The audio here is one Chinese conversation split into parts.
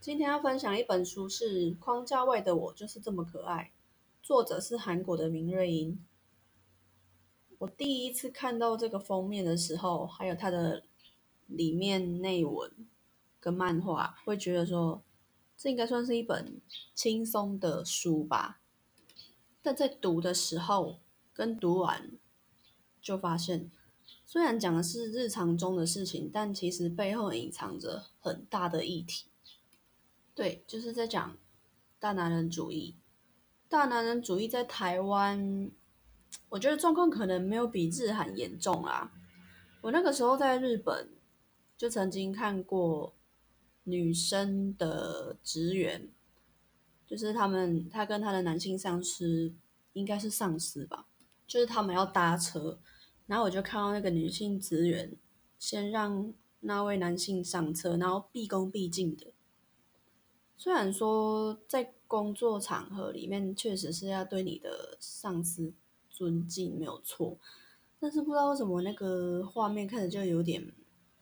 今天要分享一本书，是《框架外的我就是这么可爱》，作者是韩国的明瑞英。我第一次看到这个封面的时候，还有它的里面内文跟漫画，会觉得说这应该算是一本轻松的书吧。但在读的时候跟读完，就发现虽然讲的是日常中的事情，但其实背后隐藏着很大的议题。对，就是在讲大男人主义。大男人主义在台湾，我觉得状况可能没有比日韩严重啦。我那个时候在日本，就曾经看过女生的职员，就是他们，他跟他的男性上司，应该是上司吧，就是他们要搭车，然后我就看到那个女性职员先让那位男性上车，然后毕恭毕敬的。虽然说在工作场合里面确实是要对你的上司尊敬没有错，但是不知道为什么那个画面看着就有点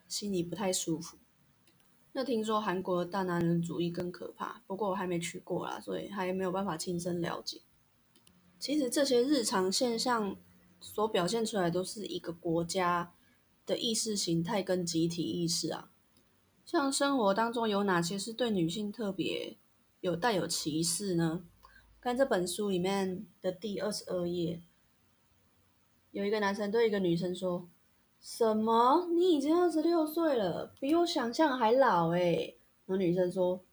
心里不太舒服。那听说韩国的大男人主义更可怕，不过我还没去过啦，所以还没有办法亲身了解。其实这些日常现象所表现出来都是一个国家的意识形态跟集体意识啊。像生活当中有哪些是对女性特别有带有歧视呢？看这本书里面的第二十二页，有一个男生对一个女生说：“什么？你已经二十六岁了，比我想象还老哎。”然后女生说：“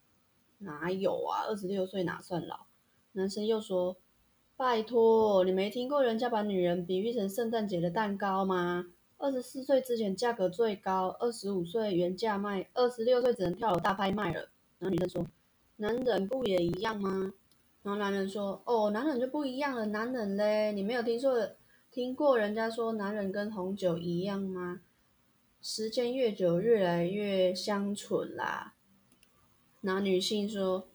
哪有啊，二十六岁哪算老？”男生又说：“拜托，你没听过人家把女人比喻成圣诞节的蛋糕吗？”二十四岁之前价格最高，二十五岁原价卖，二十六岁只能跳楼大拍卖了。然后女生说：“男人不也一样吗？”然后男人说：“哦，男人就不一样了，男人嘞，你没有听说听过人家说男人跟红酒一样吗？时间越久越来越香醇啦。”那女性说：“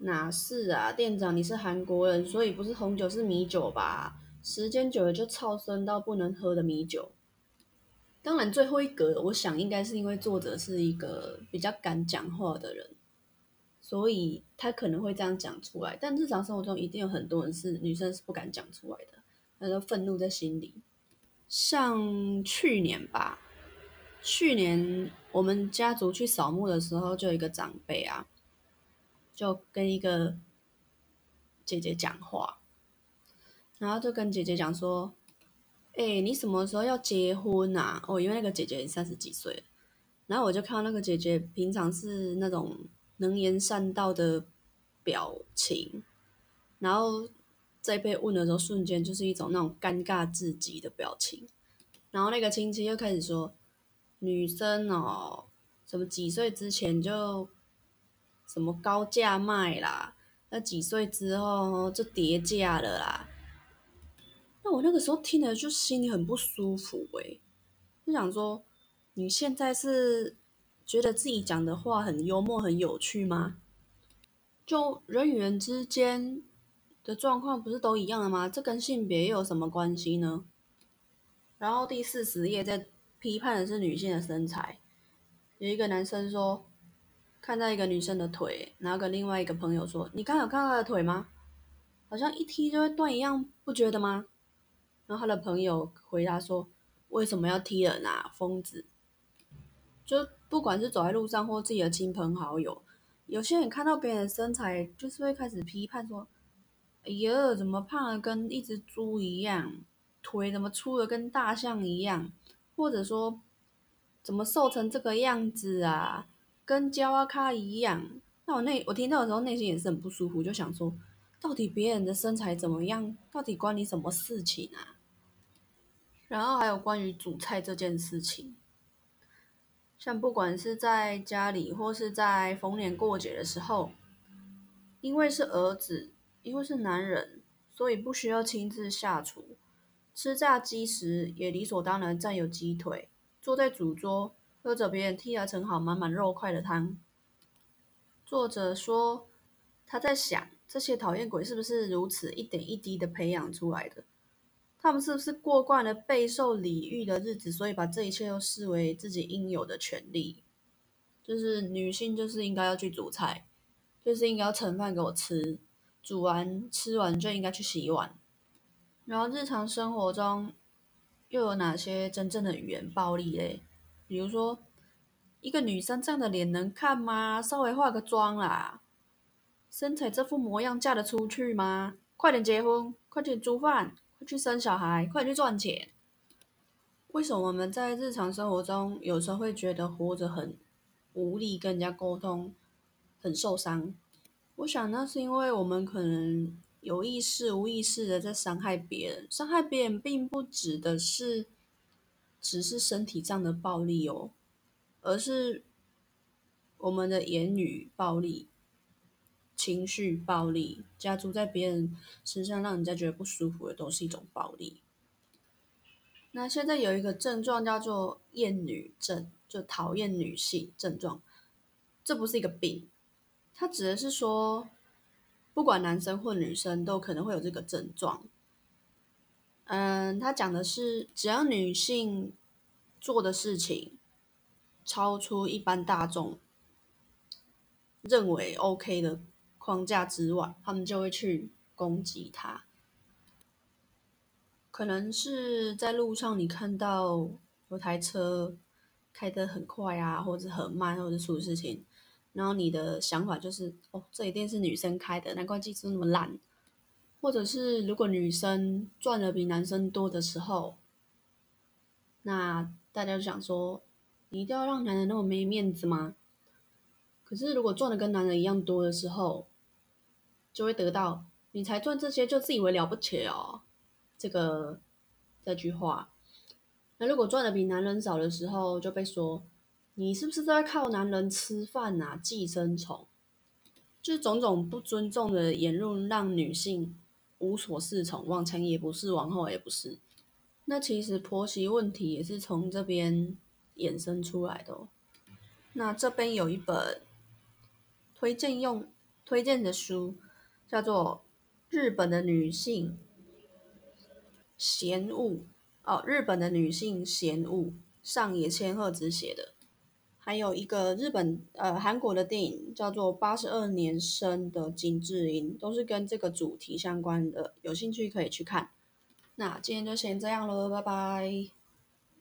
哪是啊，店长你是韩国人，所以不是红酒是米酒吧？时间久了就超生到不能喝的米酒。”当然，最后一格，我想应该是因为作者是一个比较敢讲话的人，所以他可能会这样讲出来。但日常生活中一定有很多人是女生是不敢讲出来的，那个愤怒在心里。像去年吧，去年我们家族去扫墓的时候，就有一个长辈啊，就跟一个姐姐讲话，然后就跟姐姐讲说。哎，你什么时候要结婚啊？哦，因为那个姐姐三十几岁，然后我就看到那个姐姐平常是那种能言善道的表情，然后在被问的时候，瞬间就是一种那种尴尬至极的表情。然后那个亲戚又开始说，女生哦，什么几岁之前就什么高价卖啦，那几岁之后就跌价了啦。那个时候听了就心里很不舒服哎，就想说你现在是觉得自己讲的话很幽默很有趣吗？就人与人之间的状况不是都一样的吗？这跟性别又有什么关系呢？然后第四十页在批判的是女性的身材，有一个男生说看到一个女生的腿，然后跟另外一个朋友说：“你刚有看到她的腿吗？好像一踢就会断一样，不觉得吗？”然后他的朋友回答说：“为什么要踢人啊，疯子！”就不管是走在路上或自己的亲朋好友，有些人看到别人的身材，就是会开始批判说：“哎呀，怎么胖的跟一只猪一样？腿怎么粗的跟大象一样？或者说，怎么瘦成这个样子啊，跟焦阿卡一样？”那我内我听到的时候，内心也是很不舒服，就想说：到底别人的身材怎么样？到底关你什么事情啊？然后还有关于煮菜这件事情，像不管是在家里或是在逢年过节的时候，因为是儿子，因为是男人，所以不需要亲自下厨。吃炸鸡时也理所当然占有鸡腿，坐在主桌喝着别人替他盛好满满肉块的汤。作者说他在想，这些讨厌鬼是不是如此一点一滴的培养出来的？他们是不是过惯了备受礼遇的日子，所以把这一切都视为自己应有的权利？就是女性就是应该要去煮菜，就是应该要盛饭给我吃，煮完吃完就应该去洗碗。然后日常生活中又有哪些真正的语言暴力嘞？比如说，一个女生这样的脸能看吗？稍微化个妆啦，身材这副模样嫁得出去吗？快点结婚，快点煮饭，快去生小孩，快去赚钱。为什么我们在日常生活中有时候会觉得活着很无力，跟人家沟通很受伤？我想那是因为我们可能。有意识、无意识的在伤害别人，伤害别人并不指的是只是身体上的暴力哦，而是我们的言语暴力、情绪暴力，加诸在别人身上，让人家觉得不舒服的，都是一种暴力。那现在有一个症状叫做厌女症，就讨厌女性症状，这不是一个病，它指的是说。不管男生或女生都可能会有这个症状。嗯，他讲的是，只要女性做的事情超出一般大众认为 OK 的框架之外，他们就会去攻击他。可能是在路上你看到有台车开得很快啊，或者很慢，或者出事情。然后你的想法就是，哦，这一定是女生开的，难怪技术那么烂。或者是如果女生赚的比男生多的时候，那大家就想说，你一定要让男人那么没面子吗？可是如果赚的跟男人一样多的时候，就会得到你才赚这些就自以为了不起哦，这个这句话。那如果赚的比男人少的时候，就被说。你是不是在靠男人吃饭呐？寄生虫，就是种种不尊重的言论，让女性无所适从，往前也不是，往后也不是。那其实婆媳问题也是从这边衍生出来的。哦那这边有一本推荐用推荐的书，叫做《日本的女性嫌恶》哦，《日本的女性嫌恶》，上野千鹤子写的。还有一个日本呃韩国的电影叫做《八十二年生的金智英》，都是跟这个主题相关的，有兴趣可以去看。那今天就先这样喽，拜拜。